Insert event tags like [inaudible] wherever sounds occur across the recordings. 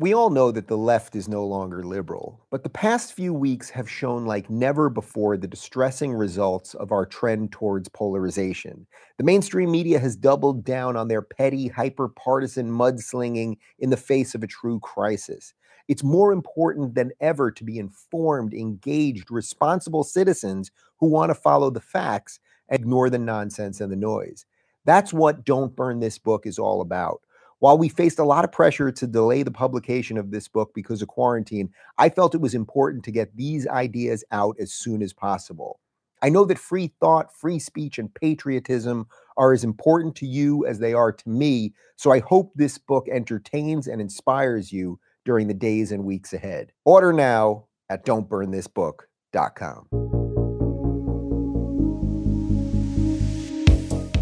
We all know that the left is no longer liberal, but the past few weeks have shown like never before the distressing results of our trend towards polarization. The mainstream media has doubled down on their petty, hyper partisan mudslinging in the face of a true crisis. It's more important than ever to be informed, engaged, responsible citizens who want to follow the facts and ignore the nonsense and the noise. That's what Don't Burn This Book is all about. While we faced a lot of pressure to delay the publication of this book because of quarantine, I felt it was important to get these ideas out as soon as possible. I know that free thought, free speech, and patriotism are as important to you as they are to me, so I hope this book entertains and inspires you during the days and weeks ahead. Order now at don'tburnthisbook.com.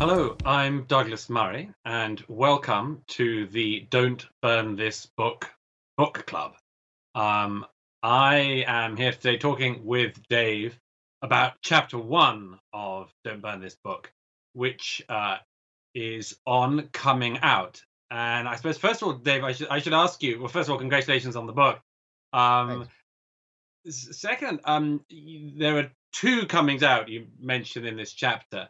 Hello, I'm Douglas Murray, and welcome to the Don't Burn This Book book club. Um, I am here today talking with Dave about chapter one of Don't Burn This Book, which uh, is on coming out. And I suppose first of all, Dave, I should I should ask you. Well, first of all, congratulations on the book. Um, second, um, there are two comings out you mentioned in this chapter.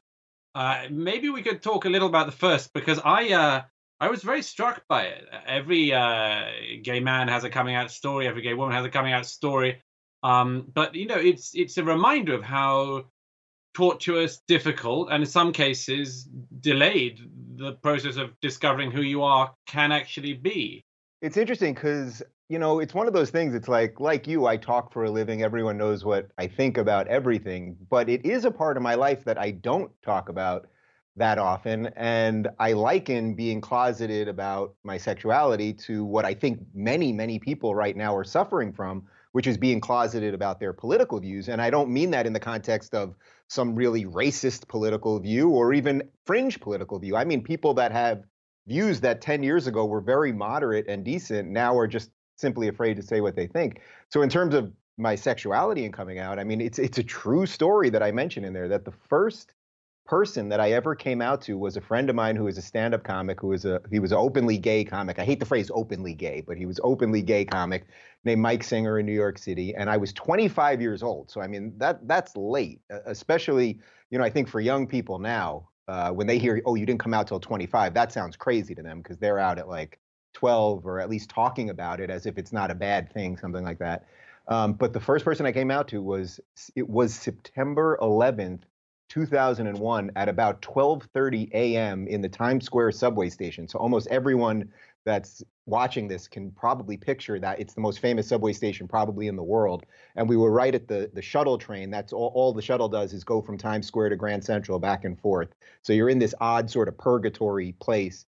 Uh, maybe we could talk a little about the first because I uh, I was very struck by it. Every uh, gay man has a coming out story. Every gay woman has a coming out story. Um, but you know, it's it's a reminder of how tortuous, difficult, and in some cases delayed the process of discovering who you are can actually be. It's interesting because you know, it's one of those things. It's like, like you, I talk for a living. Everyone knows what I think about everything, but it is a part of my life that I don't talk about that often. And I liken being closeted about my sexuality to what I think many, many people right now are suffering from, which is being closeted about their political views. And I don't mean that in the context of some really racist political view or even fringe political view. I mean people that have views that 10 years ago were very moderate and decent now are just simply afraid to say what they think. So in terms of my sexuality and coming out, I mean, it's it's a true story that I mentioned in there that the first person that I ever came out to was a friend of mine who was a stand-up comic who was a he was an openly gay comic. I hate the phrase openly gay, but he was openly gay comic named Mike Singer in New York City and I was 25 years old. So I mean that that's late, especially, you know, I think for young people now uh, when they hear oh you didn't come out till 25, that sounds crazy to them because they're out at like 12 or at least talking about it as if it's not a bad thing, something like that. Um, but the first person I came out to was it was September 11th, 2001 at about 12:30 a.m. in the Times Square subway station. So almost everyone that's watching this can probably picture that it's the most famous subway station probably in the world. And we were right at the the shuttle train. That's all, all the shuttle does is go from Times Square to Grand Central back and forth. So you're in this odd sort of purgatory place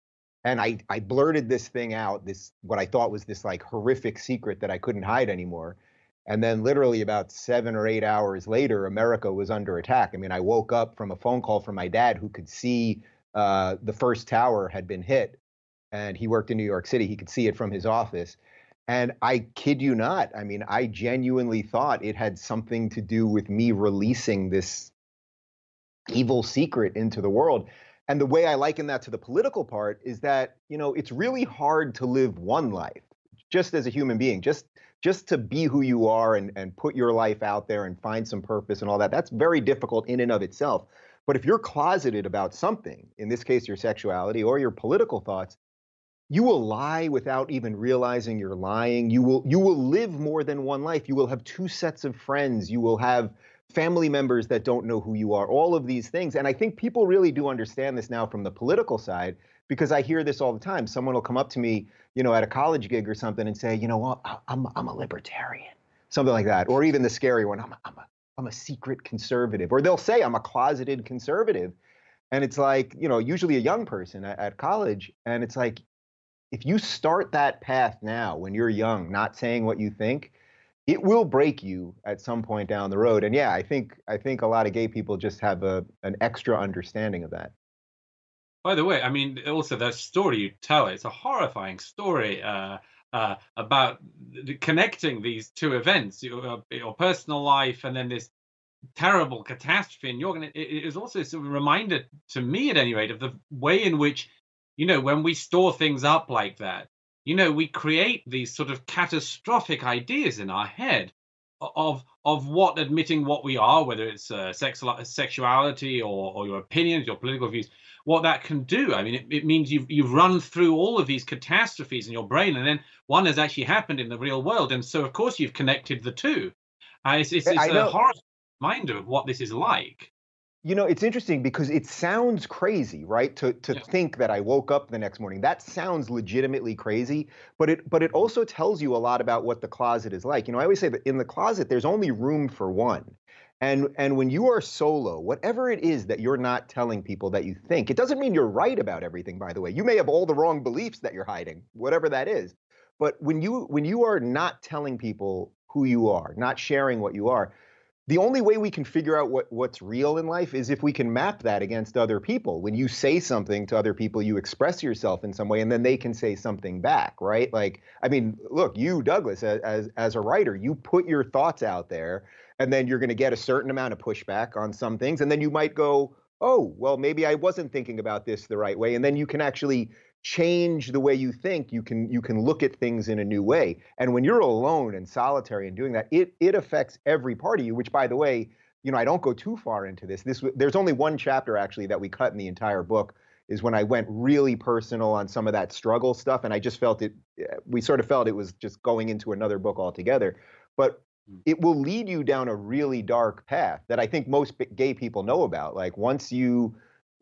and I I blurted this thing out, this what I thought was this like horrific secret that I couldn't hide anymore. And then literally about seven or eight hours later, America was under attack. I mean, I woke up from a phone call from my dad who could see uh, the first tower had been hit, and he worked in New York City. He could see it from his office. And I kid you not, I mean, I genuinely thought it had something to do with me releasing this evil secret into the world. And the way I liken that to the political part is that, you know, it's really hard to live one life just as a human being, just just to be who you are and, and put your life out there and find some purpose and all that. That's very difficult in and of itself. But if you're closeted about something, in this case your sexuality or your political thoughts, you will lie without even realizing you're lying. You will you will live more than one life. You will have two sets of friends. You will have family members that don't know who you are, all of these things. And I think people really do understand this now from the political side because I hear this all the time. Someone will come up to me, you know, at a college gig or something and say, you know what, I'm, I'm a libertarian, something like that. Or even the scary one, I'm a, I'm a, I'm a secret conservative. Or they'll say, I'm a closeted conservative. And it's like, you know, usually a young person at, at college. And it's like, if you start that path now when you're young, not saying what you think, it will break you at some point down the road. And yeah, I think I think a lot of gay people just have a an extra understanding of that. By the way, I mean also that story you tell it's a horrifying story uh, uh, about connecting these two events, your, uh, your personal life and then this terrible catastrophe in York. And it, it is also sort of a reminder to me, at any rate, of the way in which you know when we store things up like that you know, we create these sort of catastrophic ideas in our head of of what admitting what we are, whether it's uh, sexual, sexuality or, or your opinions, your political views, what that can do. I mean, it, it, means you've you've run through all of these catastrophes in your brain, and then one has actually happened in the real world, and so of course you've connected the two. Uh, it's it's, it's a horror reminder of what this is like. You know, it's interesting because it sounds crazy, right? To to yeah. think that I woke up the next morning. That sounds legitimately crazy, but it but it also tells you a lot about what the closet is like. You know, I always say that in the closet there's only room for one. And and when you are solo, whatever it is that you're not telling people that you think, it doesn't mean you're right about everything by the way. You may have all the wrong beliefs that you're hiding, whatever that is. But when you when you are not telling people who you are, not sharing what you are, the only way we can figure out what, what's real in life is if we can map that against other people. When you say something to other people, you express yourself in some way, and then they can say something back, right? Like, I mean, look, you, Douglas, as as a writer, you put your thoughts out there, and then you're going to get a certain amount of pushback on some things, and then you might go, oh, well, maybe I wasn't thinking about this the right way, and then you can actually change the way you think you can you can look at things in a new way. And when you're alone and solitary and doing that it it affects every part of you which by the way you know i don't go too far into this. This there's only one chapter actually that we cut in the entire book is when i went really personal on some of that struggle stuff and i just felt it eh, we sort of felt it was just going into another book altogether. But hmm. it will lead you down a really dark path that i think most gay people know about. Like once you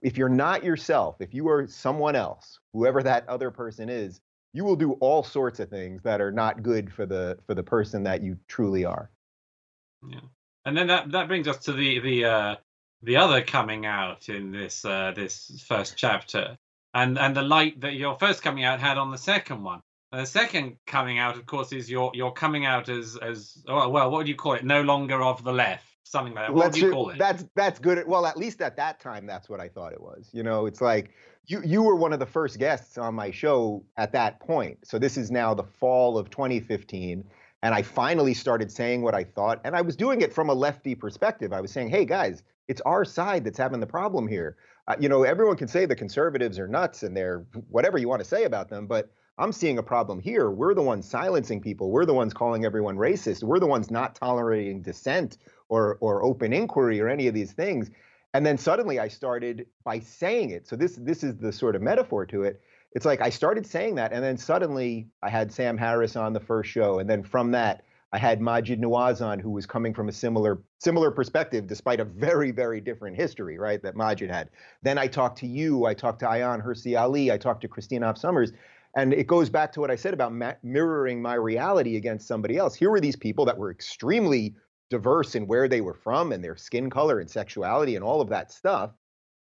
if you're not yourself, if you are someone else, whoever that other person is, you will do all sorts of things that are not good for the for the person that you truly are. Yeah. And then that that brings us to the the uh the other coming out in this uh this first chapter and and the light that your first coming out had on the second one. And the second coming out, of course, is your your coming out as as oh, well. What do you call it? No longer of the left something like that. What do you call it? That's that's good. Well, at least at that time, that's what I thought it was. You know, it's like you you were one of the first guests on my show at that point. So this is now the fall of 2015. And I finally started saying what I thought. And I was doing it from a lefty perspective. I was saying, hey, guys, it's our side that's having the problem here. Uh, you know, everyone can say the conservatives are nuts and they're whatever you want to say about them. But I'm seeing a problem here. We're the ones silencing people. We're the ones calling everyone racist. We're the ones not tolerating dissent or or open inquiry or any of these things. And then suddenly I started by saying it. So this this is the sort of metaphor to it. It's like I started saying that, and then suddenly I had Sam Harris on the first show, and then from that I had Maajid Nawaz on, who was coming from a similar similar perspective, despite a very very different history, right? That Maajid had. Then I talked to you. I talked to Ayaan Hirsi Ali. I talked to Christina Hoff Sommers. And it goes back to what I said about ma- mirroring my reality against somebody else. Here were these people that were extremely diverse in where they were from and their skin color and sexuality and all of that stuff.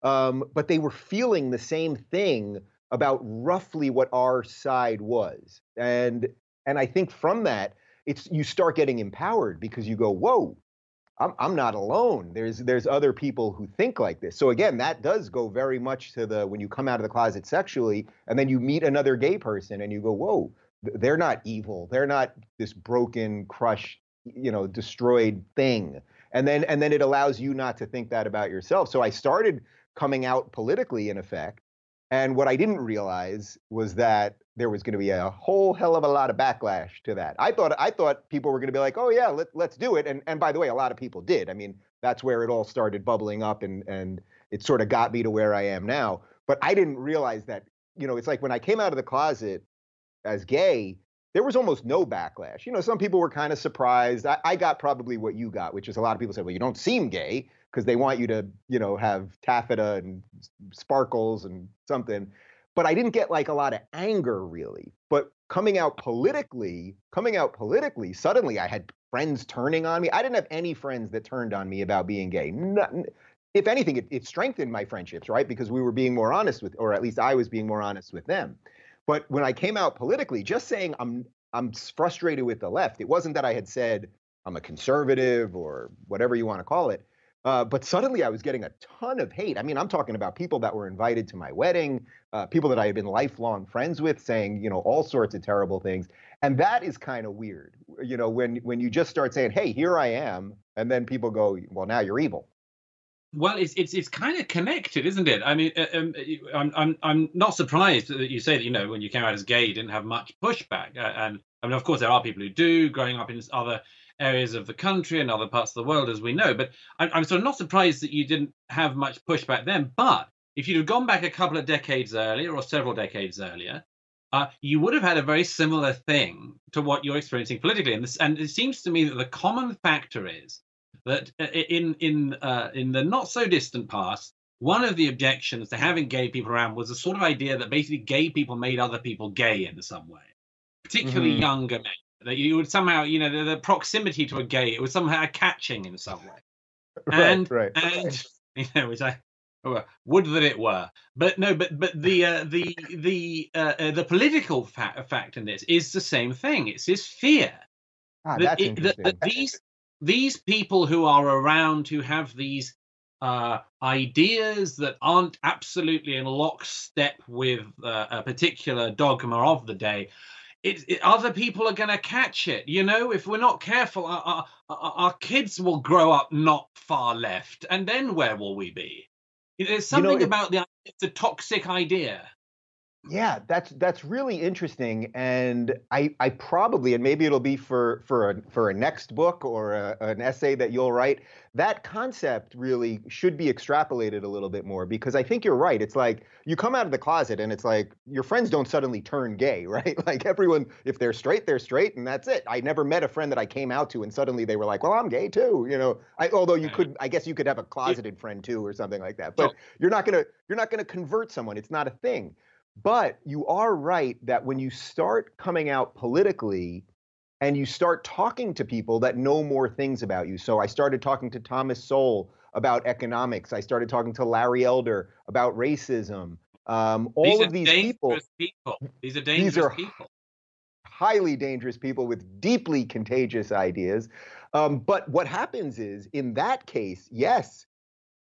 Um, but they were feeling the same thing about roughly what our side was. And and I think from that, it's you start getting empowered because you go, whoa, I'm I'm not alone. There's there's other people who think like this. So again, that does go very much to the when you come out of the closet sexually and then you meet another gay person and you go, whoa, they're not evil. They're not this broken, crushed you know destroyed thing. And then and then it allows you not to think that about yourself. So i started coming out politically in effect. And what i didn't realize was that there was going to be a whole hell of a lot of backlash to that. I thought i thought people were going to be like oh yeah let, let's do it. And and by the way a lot of people did. I mean that's where it all started bubbling up and and it sort of got me to where i am now. But i didn't realize that you know it's like when i came out of the closet as gay there was almost no backlash. You know, some people were kind of surprised. I, I, got probably what you got, which is a lot of people said, well, you don't seem gay because they want you to, you know, have taffeta and sparkles and something. But I didn't get like a lot of anger really. But coming out politically, coming out politically, suddenly I had friends turning on me. I didn't have any friends that turned on me about being gay. if anything, it, it strengthened my friendships, right? Because we were being more honest with, or at least I was being more honest with them. But when I came out politically, just saying I'm I'm frustrated with the left, it wasn't that I had said I'm a conservative or whatever you want to call it. Uh, but suddenly I was getting a ton of hate. I mean, I'm talking about people that were invited to my wedding, uh, people that I had been lifelong friends with, saying you know all sorts of terrible things, and that is kind of weird. You know, when when you just start saying, "Hey, here I am," and then people go, "Well, now you're evil." Well, it's it's it's kind of connected, isn't it? I mean, uh, um, I'm I'm I'm not surprised that you say that you know when you came out as gay, you didn't have much pushback, uh, and I mean, of course, there are people who do, growing up in other areas of the country and other parts of the world, as we know. But I'm, I'm sort of not surprised that you didn't have much pushback then. But if you'd have gone back a couple of decades earlier or several decades earlier, uh, you would have had a very similar thing to what you're experiencing politically. And, this, and it seems to me that the common factor is that uh, in in uh, in the not so distant past, one of the objections to having gay people around was the sort of idea that basically gay people made other people gay in some way, particularly mm-hmm. younger men. That you would somehow, you know, the, the, proximity to a gay, it was somehow catching in some way. [laughs] Right, and, right. And [laughs] you know, which I would that it were. But no, but but the uh, the the uh, uh, the political fa- fact in this is the same thing. It's this fear ah, that, it, that, that these these people who are around who have these uh, ideas that aren't absolutely in lockstep with uh, a particular dogma of the day, it, it, other people are going to catch it. You know, if we're not careful, our, our, our, kids will grow up not far left, and then where will we be? There's something you know, about the the toxic idea. Yeah, that's that's really interesting, and I I probably and maybe it'll be for for a for a next book or a, an essay that you'll write. That concept really should be extrapolated a little bit more because I think you're right. It's like you come out of the closet and it's like your friends don't suddenly turn gay, [laughs] right? Like everyone, if they're straight, they're straight, and that's it. I never met a friend that I came out to and suddenly they were like, "Well, I'm gay too," you know. I, although you could, I guess you could have a closeted friend too or something like that. But you're not gonna you're not gonna convert someone. It's not a thing. But you are right that when you start coming out politically and you start talking to people that know more things about you. So I started talking to Thomas Sowell about economics. I started talking to Larry Elder about racism. Um, all these of these people, people, These are [laughs] dangerous these are people. Highly dangerous people with deeply contagious ideas. Um, but what happens is, in that case, yes,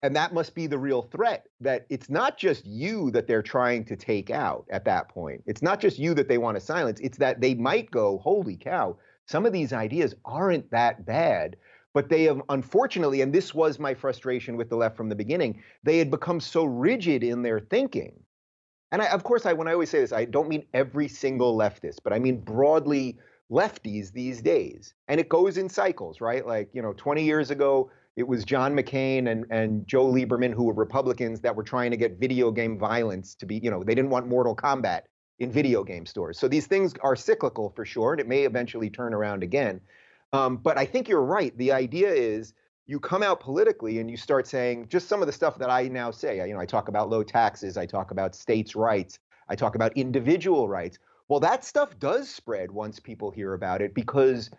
and that must be the real threat that it's not just you that they're trying to take out at that point. It's not just you that they want to silence. It's that they might go, holy cow, some of these ideas aren't that bad. But they have, unfortunately, and this was my frustration with the left from the beginning, they had become so rigid in their thinking. And I, of course, I, when I always say this, I don't mean every single leftist, but I mean broadly lefties these days. And it goes in cycles, right? Like, you know, 20 years ago, it was John McCain and, and Joe Lieberman, who were Republicans that were trying to get video game violence to be, you know, they didn't want Mortal Kombat in video game stores. So these things are cyclical for sure, and it may eventually turn around again. Um, but I think you're right. The idea is you come out politically and you start saying just some of the stuff that I now say. You know, I talk about low taxes, I talk about states' rights, I talk about individual rights. Well, that stuff does spread once people hear about it because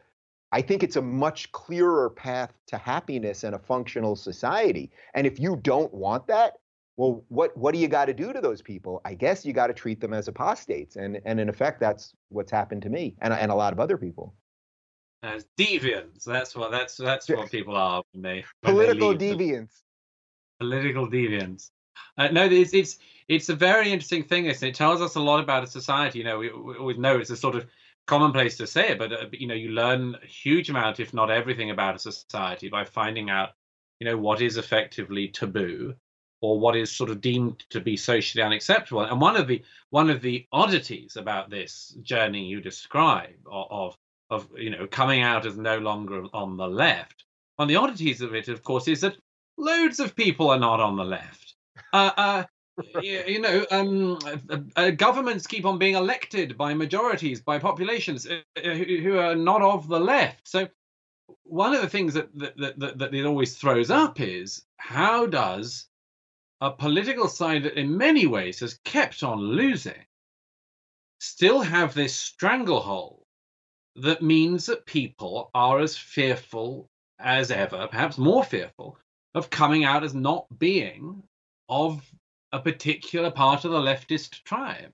I think it's a much clearer path to happiness and a functional society. And if you don't want that, well, what what do you got to do to those people? I guess you got to treat them as apostates, and and in effect, that's what's happened to me and and a lot of other people. As deviants, that's what that's that's what people are when they when political they deviants. Political deviants. Uh, no, it's it's it's a very interesting thing. This it tells us a lot about a society. You know, we, we always know it's a sort of commonplace to say it, but uh, you know, you learn a huge amount, if not everything, about a society by finding out, you know, what is effectively taboo or what is sort of deemed to be socially unacceptable. And one of the one of the oddities about this journey you describe of, of, you know coming out as no longer on the left, one of the oddities of it, of course, is that loads of people are not on the left. Uh, uh, [laughs] you know, um, uh, uh, governments keep on being elected by majorities, by populations uh, uh, who, who, are not of the left. So, one of the things that, that that, that it always throws up is how does a political side that, in many ways, has kept on losing, still have this stranglehold that means that people are as fearful as ever, perhaps more fearful, of coming out as not being of a particular part of the leftist tribe.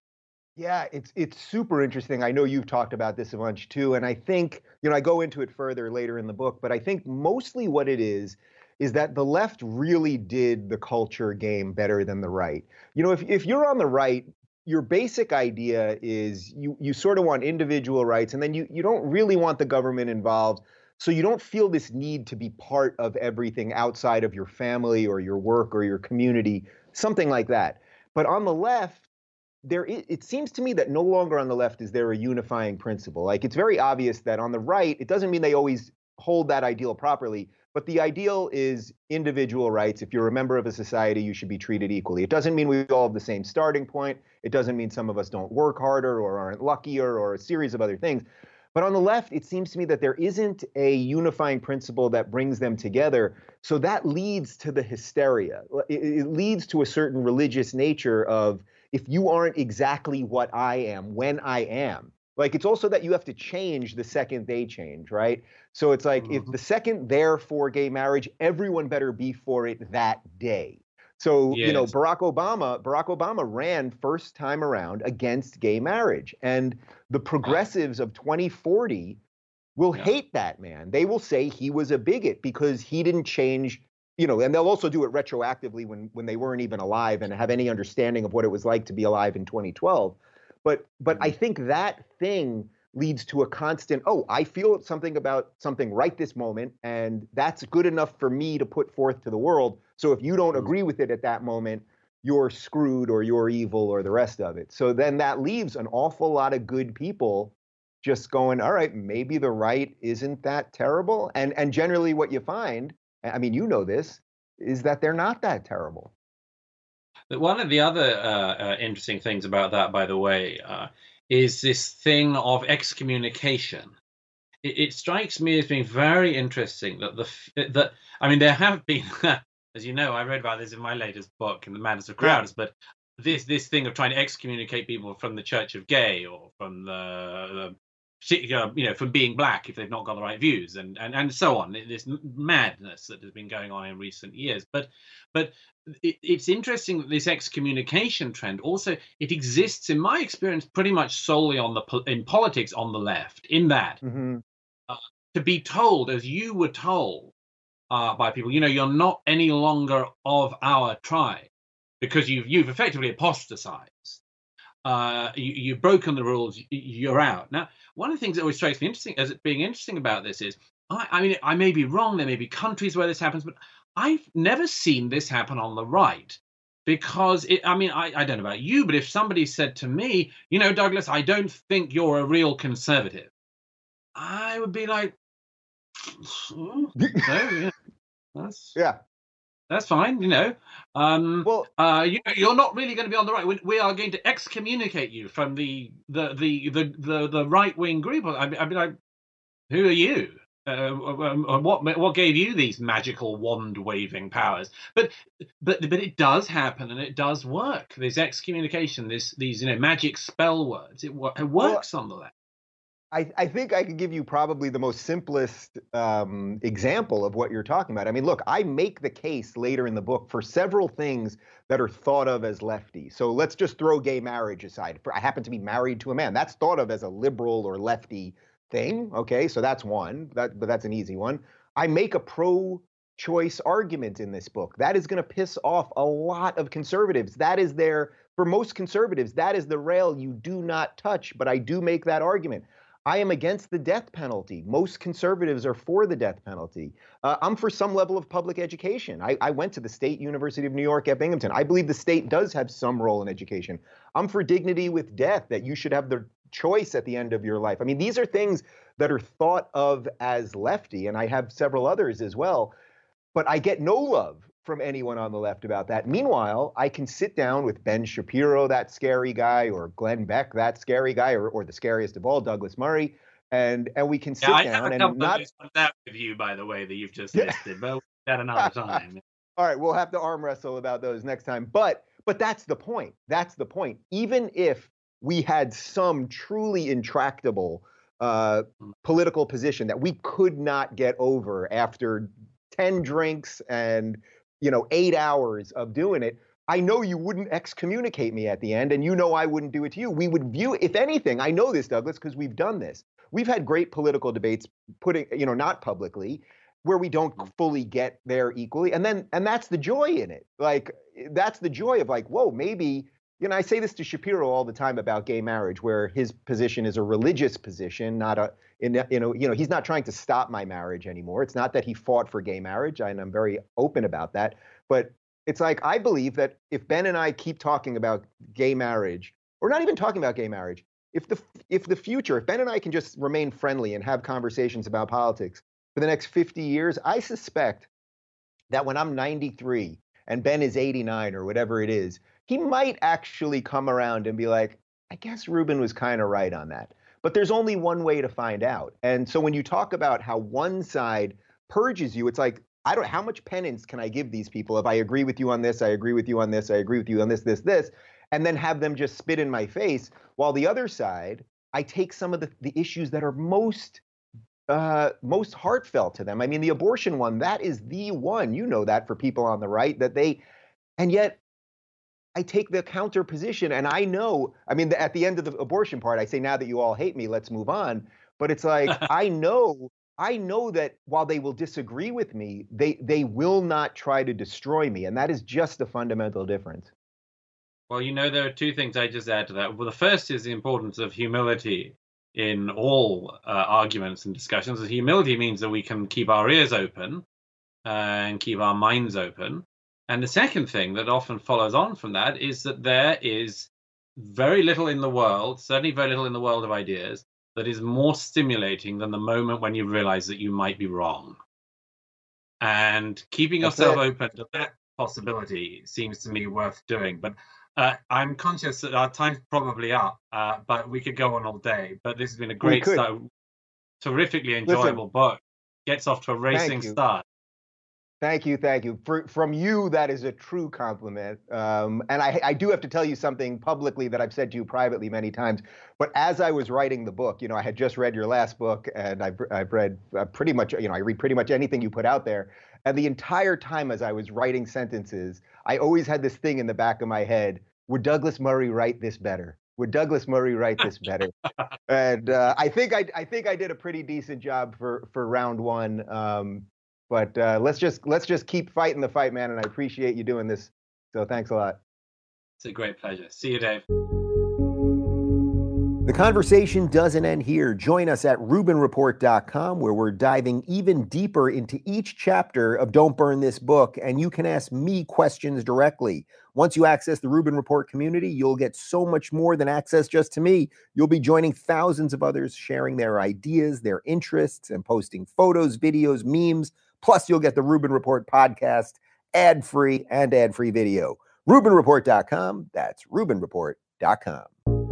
Yeah, it's it's super interesting. I know you've talked about this a bunch too, and I think you know I go into it further later in the book, but I think mostly what it is is that the left really did the culture game better than the right. You know, if if you're on the right, your basic idea is you you sort of want individual rights, and then you you don't really want the government involved So you don't feel this need to be part of everything outside of your family or your work or your community, something like that. But on the left, there it seems to me that no longer on the left is there a unifying principle. Like it's very obvious that on the right, it doesn't mean they always hold that ideal properly, but the ideal is individual rights. If you're a member of a society, you should be treated equally. It doesn't mean we all have the same starting point. It doesn't mean some of us don't work harder or aren't luckier or a series of other things. But on the left, it seems to me that there isn't a unifying principle that brings them together. So that leads to the hysteria. It, leads to a certain religious nature of if you aren't exactly what I am when I am, like it's also that you have to change the second they change, right? So it's like mm-hmm. if the second they're for gay marriage, everyone better be for it that day. So, yes. you know, Barack Obama, Barack Obama ran first time around against gay marriage. And the progressives of 2040 will yeah. hate that man. They will say he was a bigot because he didn't change, you know, and they'll also do it retroactively when when they weren't even alive and have any understanding of what it was like to be alive in 2012. But but I mm-hmm. think that thing leads to a constant, oh, I feel something about something right this moment, and that's good enough for me to put forth to the world. So if you don't mm-hmm. agree with it at that moment, you're screwed or you're evil or the rest of it. So then that leaves an awful lot of good people just going, all right, maybe the right isn't that terrible. And and generally what you find, I mean, you know this, is that they're not that terrible. One of the other uh, uh, interesting things about that, by the way, uh, is this thing of excommunication. It, it, strikes me as being very interesting that the that I mean there have been, [laughs] as you know, I read about this in my latest book, in the Madness of Crowds, but this this thing of trying to excommunicate people from the Church of Gay or from the, the particular, you know, from being black if they've not got the right views, and and and so on. This madness that has been going on in recent years. But but it, it's interesting that this excommunication trend also it exists in my experience pretty much solely on the in politics on the left. In that mm-hmm. uh, to be told, as you were told uh, by people, you know, you're not any longer of our tribe because you've you've effectively apostatized. Uh, you, have broken the rules. You're out now one of the things that always strikes me interesting as being interesting about this is I, I mean I may be wrong. There may be countries where this happens, but I've never seen this happen on the right because it, I mean, I, I don't know about you, but if somebody said to me, you know, Douglas, I don't think you're a real conservative, I would be like, [laughs] oh, yeah, that's yeah, that's fine, you know. Um, well, uh, you, you're not really going to be on the right. We, we, are going to excommunicate you from the the the the the, the right wing group. I, mean, I'd be like, who are you? Uh, what what gave you these magical wand waving powers? But but but it does happen and it does work. This excommunication, this these you know magic spell words, it, it works well, on the left. I, I, think I could give you probably the most simplest um, example of what you're talking about. I mean, look, I make the case later in the book for several things that are thought of as lefty. So let's just throw gay marriage aside. I happen to be married to a man. That's thought of as a liberal or lefty thing. Okay, so that's one. That, but that's an easy one. I make a pro choice argument in this book. That is going to piss off a lot of conservatives. That is their, for most conservatives, that is the rail you do not touch. But I do make that argument. I am against the death penalty. Most conservatives are for the death penalty. Uh, I'm for some level of public education. I, I, went to the State University of New York at Binghamton. I believe the state does have some role in education. I'm for dignity with death, that you should have the choice at the end of your life. I mean, these are things that are thought of as lefty, and I have several others as well. But I get no love from anyone on the left about that. Meanwhile, I can sit down with Ben Shapiro, that scary guy, or Glenn Beck, that scary guy, or, or the scariest of all, Douglas Murray, and and we can sit yeah, down I and not that with you, by the way, that you've just listed, but that another [laughs] time. all right, we'll have to arm wrestle about those next time. But but that's the point. That's the point. Even if we had some truly intractable uh, mm. political position that we could not get over after 10 drinks and you know, eight hours of doing it, I know you wouldn't excommunicate me at the end, and you know I wouldn't do it to you. We would view, if anything, I know this, Douglas, because we've done this. We've had great political debates, putting, you know, not publicly, where we don't mm. fully get there equally, and then, and that's the joy in it. Like, that's the joy of like, whoa, maybe, you know, I say this to Shapiro all the time about gay marriage, where his position is a religious position, not a, in, you know, you know, he's not trying to stop my marriage anymore. It's not that he fought for gay marriage, and I'm very open about that. But it's like I believe that if Ben and I keep talking about gay marriage, or not even talking about gay marriage, if the if the future, if Ben and I can just remain friendly and have conversations about politics for the next 50 years, I suspect that when I'm 93 and Ben is 89 or whatever it is, he might actually come around and be like, I guess Rubin was kind of right on that. But there's only one way to find out. And so when you talk about how one side purges you, it's like, I don't how much penance can I give these people if I agree with you on this, I agree with you on this, I agree with you on this, this, this, and then have them just spit in my face. While the other side, I take some of the, the issues that are most uh, most heartfelt to them. I mean, the abortion one, that is the one. You know that for people on the right, that they, and yet I take the counter position, and I know. I mean, at the end of the abortion part, I say, "Now that you all hate me, let's move on." But it's like [laughs] I know, I know that while they will disagree with me, they they will not try to destroy me, and that is just a fundamental difference. Well, you know, there are two things I just add to that. Well, the first is the importance of humility in all uh, arguments and discussions. Humility means that we can keep our ears open uh, and keep our minds open. And the second thing that often follows on from that is that there is very little in the world, certainly very little in the world of ideas, that is more stimulating than the moment when you realize that you might be wrong. And keeping That's yourself it. open to that possibility seems to me worth doing. But uh, I'm conscious that our time's probably up, uh, but we could go on all day. But this has been a great so, terrifically enjoyable Listen, book. Gets off to a racing start. Thank you, thank you. For, from you, that is a true compliment. Um, and I, I, do have to tell you something publicly that I've said to you privately many times. But as I was writing the book, you know, I had just read your last book, and I've, I've read uh, pretty much, you know, I read pretty much anything you put out there. And the entire time as I was writing sentences, I always had this thing in the back of my head: Would Douglas Murray write this better? Would Douglas Murray write this better? [laughs] and uh, I think I, I think I did a pretty decent job for for round one. Um, but uh, let's just let's just keep fighting the fight, man. And I appreciate you doing this. So thanks a lot. It's a great pleasure. See you, Dave. The conversation doesn't end here. Join us at RubinReport.com, where we're diving even deeper into each chapter of Don't Burn This Book, and you can ask me questions directly. Once you access the Rubin Report community, you'll get so much more than access just to me. You'll be joining thousands of others sharing their ideas, their interests, and posting photos, videos, memes. Plus, you'll get the Rubin Report podcast ad free and ad free video. RubinReport.com. That's RubinReport.com.